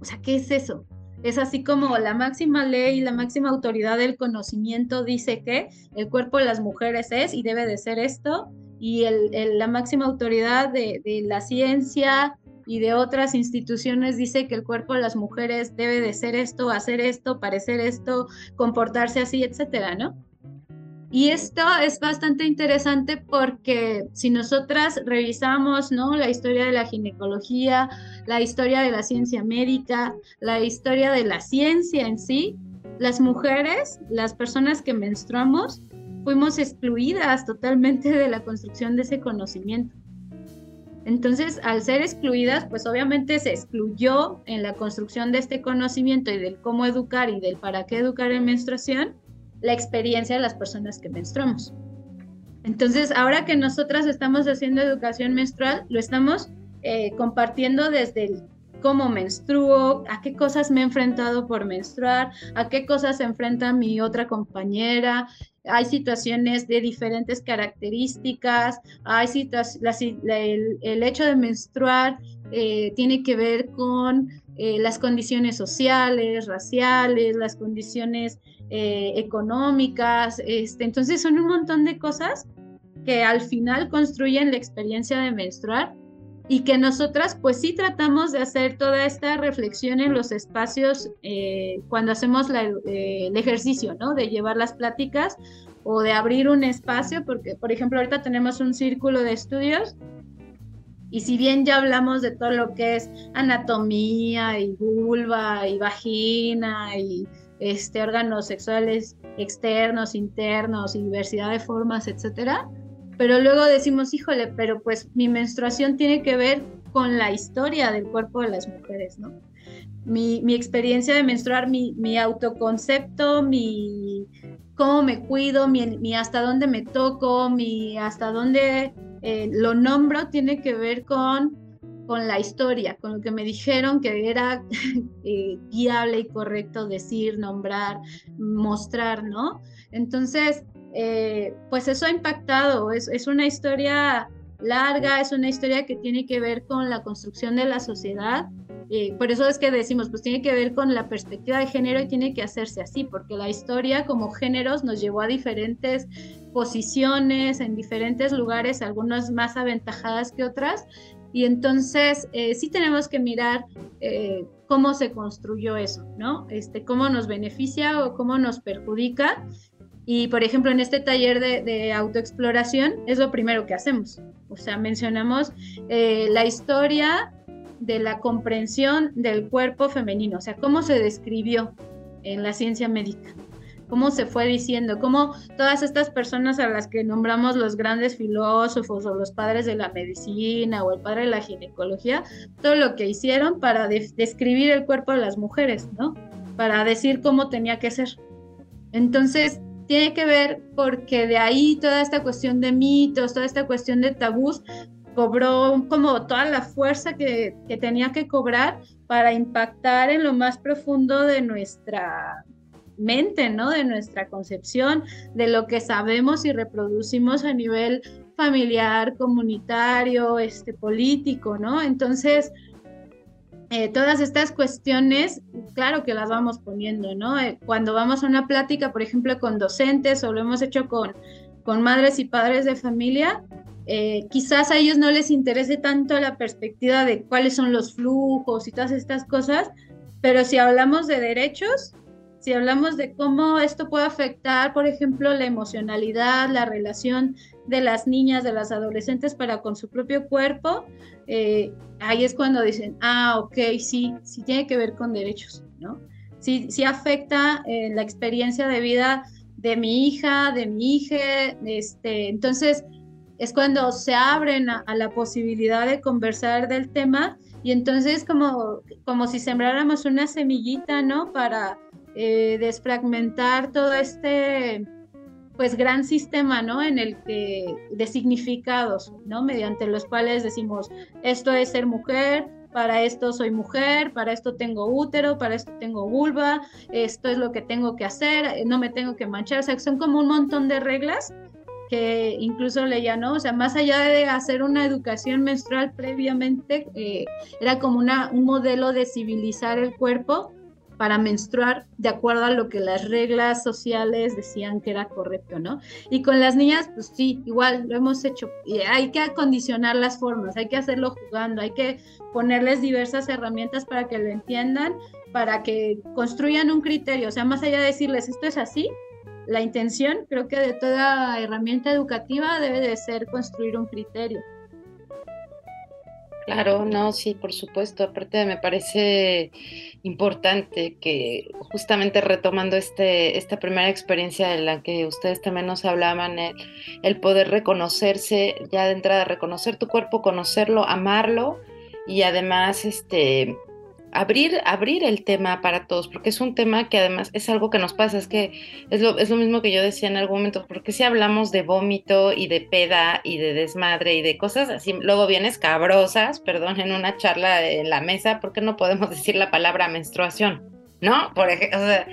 O sea, ¿qué es eso? Es así como la máxima ley, la máxima autoridad del conocimiento dice que el cuerpo de las mujeres es y debe de ser esto, y la máxima autoridad de, de la ciencia y de otras instituciones dice que el cuerpo de las mujeres debe de ser esto, hacer esto, parecer esto, comportarse así, etcétera, ¿no? Y esto es bastante interesante porque si nosotras revisamos ¿no? la historia de la ginecología, la historia de la ciencia médica, la historia de la ciencia en sí, las mujeres, las personas que menstruamos, fuimos excluidas totalmente de la construcción de ese conocimiento. Entonces, al ser excluidas, pues obviamente se excluyó en la construcción de este conocimiento y del cómo educar y del para qué educar en menstruación la experiencia de las personas que menstruamos. Entonces, ahora que nosotras estamos haciendo educación menstrual, lo estamos eh, compartiendo desde el cómo menstruo, a qué cosas me he enfrentado por menstruar, a qué cosas se enfrenta mi otra compañera. Hay situaciones de diferentes características, hay el, el, hecho de menstruar eh, tiene que ver con eh, las condiciones sociales, raciales, las condiciones eh, económicas. Este, entonces son un montón de cosas que al final construyen la experiencia de menstruar y que nosotras pues sí tratamos de hacer toda esta reflexión en los espacios eh, cuando hacemos eh, el ejercicio, ¿no? De llevar las pláticas o de abrir un espacio, porque por ejemplo ahorita tenemos un círculo de estudios y si bien ya hablamos de todo lo que es anatomía y vulva y vagina y este, órganos sexuales externos, internos y diversidad de formas, etcétera, pero luego decimos, híjole, pero pues mi menstruación tiene que ver con la historia del cuerpo de las mujeres, ¿no? Mi, experiencia de menstruar, mi, autoconcepto, mi cómo me cuido, mi, hasta dónde me toco, mi hasta dónde eh, lo nombro, tiene que ver con, con la historia, con lo que me dijeron que era eh, guiable y correcto decir, nombrar, mostrar, ¿no? Entonces, eh, pues eso ha impactado, es, es, una historia larga, es una historia que tiene que ver con la construcción de la sociedad. Eh, por eso es que decimos, pues tiene que ver con la perspectiva de género y tiene que hacerse así, porque la historia como géneros nos llevó a diferentes posiciones, en diferentes lugares, algunas más aventajadas que otras. Y entonces eh, sí tenemos que mirar cómo se construyó eso, ¿no? Este, cómo nos beneficia o cómo nos perjudica y por ejemplo, en este taller de, autoexploración es lo primero que hacemos. O sea, mencionamos eh, la historia de la comprensión del cuerpo femenino, o sea, cómo se describió en la ciencia médica, cómo se fue diciendo, cómo todas estas personas a las que nombramos los grandes filósofos o los padres de la medicina o el padre de la ginecología, todo lo que hicieron para describir el cuerpo de las mujeres, ¿no? Para decir cómo tenía que ser. Entonces, tiene que ver porque de ahí toda esta cuestión de mitos, toda esta cuestión de tabús, cobró como toda la fuerza que, tenía que cobrar para impactar en lo más profundo de nuestra mente, ¿no? De nuestra concepción, de lo que sabemos y reproducimos a nivel familiar, comunitario, este, político, ¿no? Entonces, eh, todas estas cuestiones, claro que las vamos poniendo, ¿no? Eh, cuando vamos a una plática, por ejemplo, con docentes o lo hemos hecho con, con madres y padres de familia, eh, quizás a ellos no les interese tanto la perspectiva de cuáles son los flujos y todas estas cosas, pero si hablamos de derechos, si hablamos de cómo esto puede afectar, por ejemplo, la emocionalidad, la relación de las niñas, de las adolescentes para con su propio cuerpo, eh, ahí es cuando dicen, ah, ok, sí, sí tiene que ver con derechos, ¿no? Sí, sí afecta eh, la experiencia de vida de mi hija, de mi hija, este, entonces es cuando se abren a, la posibilidad de conversar del tema y entonces como, como si sembráramos una semillita, ¿no? Para eh, desfragmentar todo este pues gran sistema, ¿no? En el que de significados, ¿no? Mediante los cuales decimos esto es ser mujer, para esto soy mujer, para esto tengo útero, para esto tengo vulva, esto es lo que tengo que hacer, no me tengo que manchar, o sea, son como un montón de reglas que incluso leía, ¿no? O sea, más allá de hacer una educación menstrual previamente, eh, era como una, un modelo de civilizar el cuerpo para menstruar de acuerdo a lo que las reglas sociales decían que era correcto, ¿no? Y con las niñas, pues sí, igual lo hemos hecho. Hay que acondicionar las formas, hay que hacerlo jugando, hay que ponerles diversas herramientas para que lo entiendan, para que construyan un criterio. O sea, más allá de decirles esto es así, la intención creo que de toda herramienta educativa debe de ser construir un criterio. Claro, no, sí, por supuesto. Aparte me parece importante que justamente retomando este, esta primera experiencia de la que ustedes también nos hablaban, el, poder reconocerse, ya de entrada reconocer tu cuerpo, conocerlo, amarlo y además este abrir, abrir el tema para todos, porque es un tema que además es algo que nos pasa, es que es lo, es lo mismo que yo decía en algún momento, porque si hablamos de vómito y de peda y de desmadre y de cosas así, luego vienes cabrosas, perdón, en una charla en la mesa, ¿por qué no podemos decir la palabra menstruación? ¿No? Por ejemplo, o sea,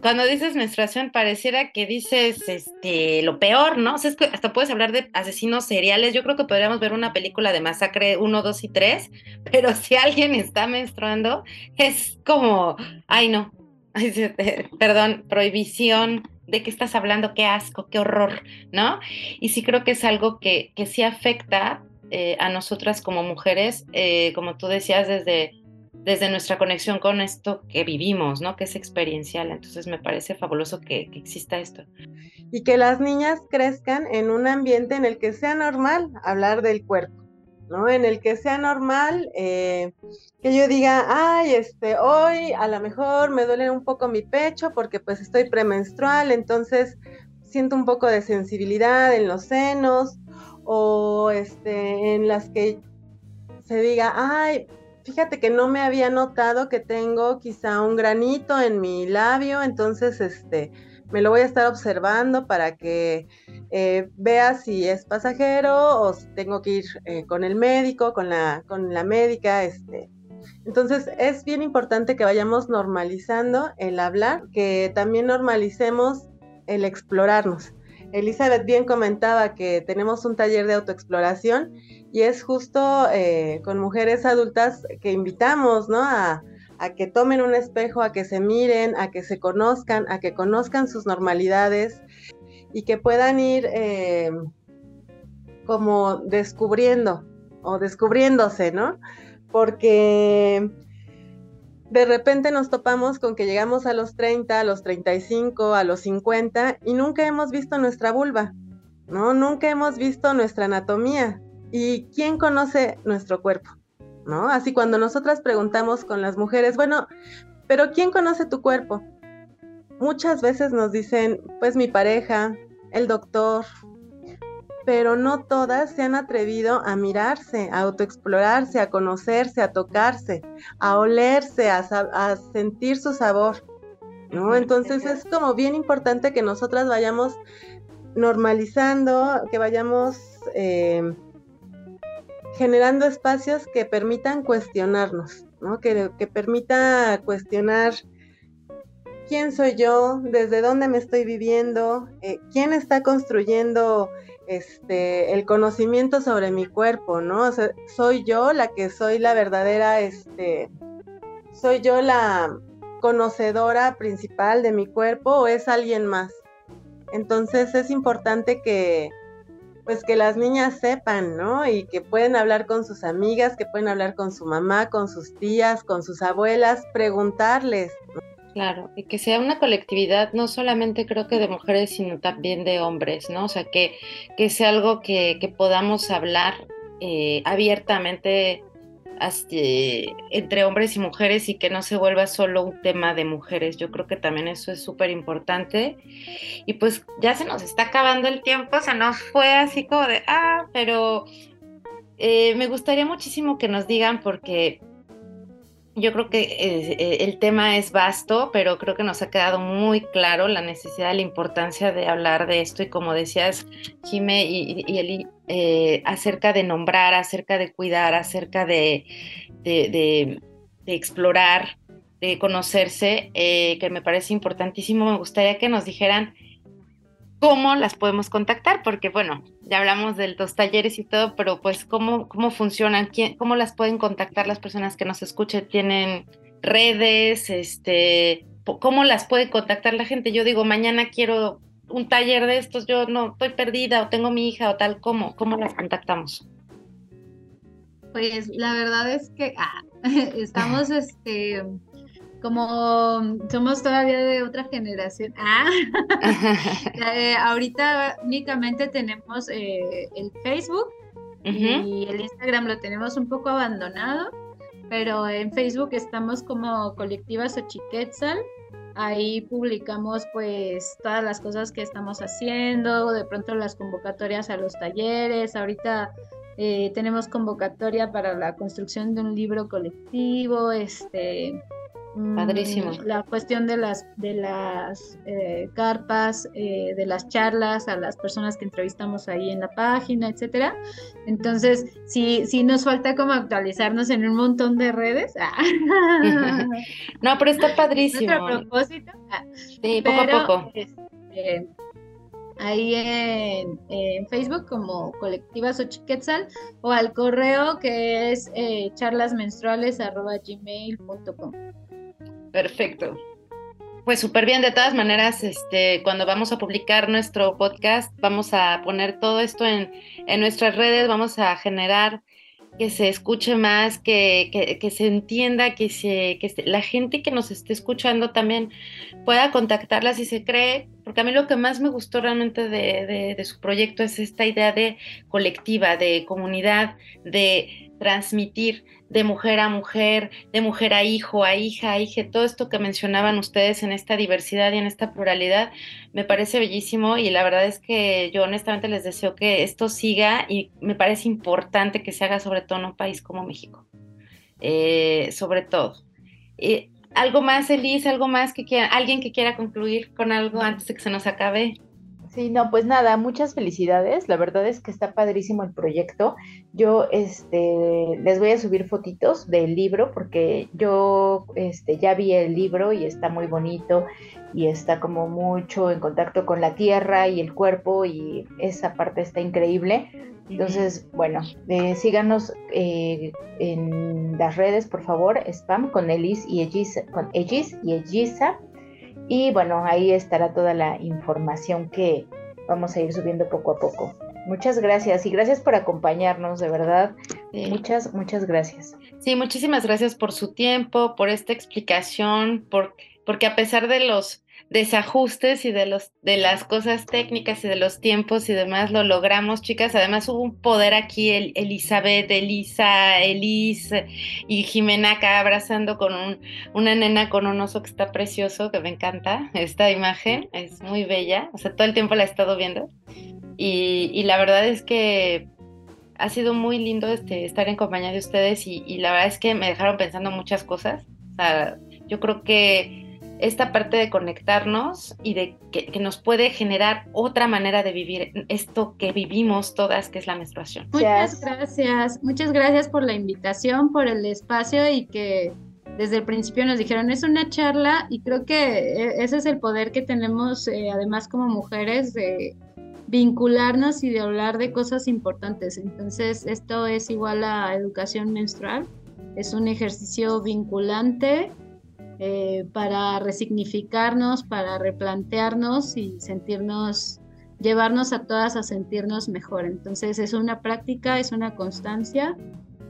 cuando dices menstruación pareciera que dices este lo peor, ¿no? O sea, es que hasta puedes hablar de asesinos seriales. Yo creo que podríamos ver una película de masacre 1, 2 y 3, pero si alguien está menstruando, es como, ay no, perdón, prohibición, ¿de qué estás hablando? Qué asco, qué horror, ¿no? Y sí creo que es algo que, que sí afecta eh, a nosotras como mujeres, eh, como tú decías, desde desde nuestra conexión con esto que vivimos, ¿no? Que es experiencial. Entonces me parece fabuloso que, exista esto. Y que las niñas crezcan en un ambiente en el que sea normal hablar del cuerpo, ¿no? En el que sea normal eh, que yo diga, ay, este, hoy a lo mejor me duele un poco mi pecho porque pues estoy premenstrual, entonces siento un poco de sensibilidad en los senos o este, en las que se diga, ay, fíjate que no me había notado que tengo quizá un granito en mi labio, entonces este, me lo voy a estar observando para que eh, vea si es pasajero o si tengo que ir eh, con el médico, con la, con la médica, este. Entonces es bien importante que vayamos normalizando el hablar, que también normalicemos el explorarnos. Elizabeth bien comentaba que tenemos un taller de autoexploración y es justo eh, con mujeres adultas que invitamos, ¿no? A, que tomen un espejo, a que se miren, a que se conozcan, a que conozcan sus normalidades y que puedan ir eh, como descubriendo o descubriéndose, ¿no? Porque de repente nos topamos con que llegamos a los 30, a los 35, a los 50 y nunca hemos visto nuestra vulva, ¿no? Nunca hemos visto nuestra anatomía. ¿Y quién conoce nuestro cuerpo? ¿No? Así cuando nosotras preguntamos con las mujeres, bueno, pero ¿quién conoce tu cuerpo? Muchas veces nos dicen, pues mi pareja, el doctor, pero no todas se han atrevido a mirarse, a autoexplorarse, a conocerse, a tocarse, a olerse, a, a sentir su sabor. ¿no? Entonces es como bien importante que nosotras vayamos normalizando, que vayamos eh, generando espacios que permitan cuestionarnos, ¿no? que, que permita cuestionar quién soy yo, desde dónde me estoy viviendo, eh, quién está construyendo este, el conocimiento sobre mi cuerpo, ¿no? soy yo la que soy la verdadera, este, soy yo la conocedora principal de mi cuerpo o es alguien más. Entonces es importante que, pues que las niñas sepan, ¿no? Y que pueden hablar con sus amigas, que pueden hablar con su mamá, con sus tías, con sus abuelas, preguntarles. Claro, y que sea una colectividad no solamente creo que de mujeres, sino también de hombres, ¿no? O sea, que, que sea algo que, que podamos hablar eh, abiertamente entre hombres y mujeres y que no se vuelva solo un tema de mujeres. Yo creo que también eso es súper importante. Y pues ya se nos está acabando el tiempo, se nos fue así como de, ah, pero eh, me gustaría muchísimo que nos digan porque yo creo que eh, eh, el tema es vasto, pero creo que nos ha quedado muy claro la necesidad, la importancia de hablar de esto y como decías, Jime y, Eli, eh, acerca de nombrar, acerca de cuidar, acerca de, de, explorar, de conocerse, que me parece importantísimo. Me gustaría que nos dijeran cómo las podemos contactar, porque bueno, ya hablamos de los talleres y todo, pero pues cómo, cómo funcionan, ¿Quién, cómo las pueden contactar las personas que nos escuchen, tienen redes, este, cómo las puede contactar la gente. Yo digo, mañana quiero un taller de estos, yo no estoy perdida o tengo mi hija o tal, ¿cómo, cómo las contactamos? Pues la verdad es que ah, estamos este como somos todavía de otra generación, ah, eh, ahorita únicamente tenemos eh, el Facebook y el Instagram lo tenemos un poco abandonado, pero en Facebook estamos como colectivas Ochiquetzal, ahí publicamos pues todas las cosas que estamos haciendo, de pronto las convocatorias a los talleres, ahorita Eh, tenemos convocatoria para la construcción de un libro colectivo, este, Padrísimo. Mm, la cuestión de las, de las eh, carpas, eh, de las charlas, a las personas que entrevistamos ahí en la página, etcétera. Entonces, sí, sí nos falta como actualizarnos en un montón de redes. no, pero está padrísimo. A propósito. Ah, sí, poco a poco. Este, ahí en, Facebook como colectivas Ochiquetzal o al correo que es eh, charlasmenstruales.gmail.com. Perfecto. Pues súper bien, de todas maneras, este, cuando vamos a publicar nuestro podcast, vamos a poner todo esto en, en nuestras redes, vamos a generar que se escuche más, que, que, se entienda, que, se, que la gente que nos esté escuchando también pueda contactarla si se cree, porque a mí lo que más me gustó realmente de, de su proyecto es esta idea de colectiva, de comunidad, de transmitir de mujer a mujer, de mujer a hijo, a hija, a hija, todo esto que mencionaban ustedes en esta diversidad y en esta pluralidad, me parece bellísimo y la verdad es que yo honestamente les deseo que esto siga y me parece importante que se haga sobre todo en un país como México, eh, sobre todo. Eh, ¿Algo más, Elise? ¿Algo más que quiera, alguien que quiera concluir con algo antes de que se nos acabe? Sí, no, pues nada, muchas felicidades. La verdad es que está padrísimo el proyecto. Yo este les voy a subir fotitos del libro porque yo este ya vi el libro y está muy bonito y está como mucho en contacto con la tierra y el cuerpo y esa parte está increíble. Entonces, bueno, eh, síganos eh, en las redes, por favor, spam con Elis y Egisa, con Egis y Egisa y bueno, ahí estará toda la información que vamos a ir subiendo poco a poco. Muchas gracias y gracias por acompañarnos, de verdad. Muchas, muchas gracias. Sí, muchísimas gracias por su tiempo, por esta explicación, por, porque a pesar de los desajustes y de los de las cosas técnicas y de los tiempos y demás lo logramos, chicas. Además hubo un poder aquí, el, Elizabeth, Elisa, Elise y Jimena acá abrazando con un, una nena con un oso que está precioso, que me encanta esta imagen, es muy bella, o sea, todo el tiempo la he estado viendo. Y, la verdad es que ha sido muy lindo este, estar en compañía de ustedes y, y la verdad es que me dejaron pensando muchas cosas. O sea, yo creo que esta parte de conectarnos y de que, nos puede generar otra manera de vivir esto que vivimos todas, que es la menstruación. Muchas gracias, muchas gracias por la invitación, por el espacio y que desde el principio nos dijeron es una charla y creo que e, ese es el poder que tenemos eh, además como mujeres de vincularnos y de hablar de cosas importantes. Entonces esto es igual a educación menstrual, es un ejercicio vinculante eh, para resignificarnos, para replantearnos y sentirnos, llevarnos a todas a sentirnos mejor. Entonces es una práctica, es una constancia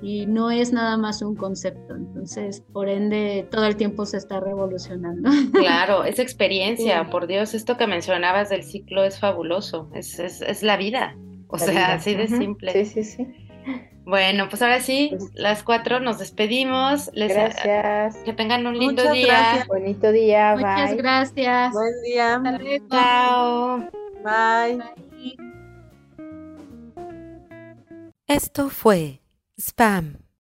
y no es nada más un concepto. Entonces, por ende, todo el tiempo se está revolucionando. Claro, es experiencia, por Dios, esto que mencionabas del ciclo es fabuloso, es, es, es la vida. O sea, así de simple. Sí, sí, sí. Bueno, pues ahora sí, pues las cuatro nos despedimos. Les, gracias. Que tengan un lindo día. Bonito día. Muchas gracias. Buen día. Chao. Bye. Esto fue Spam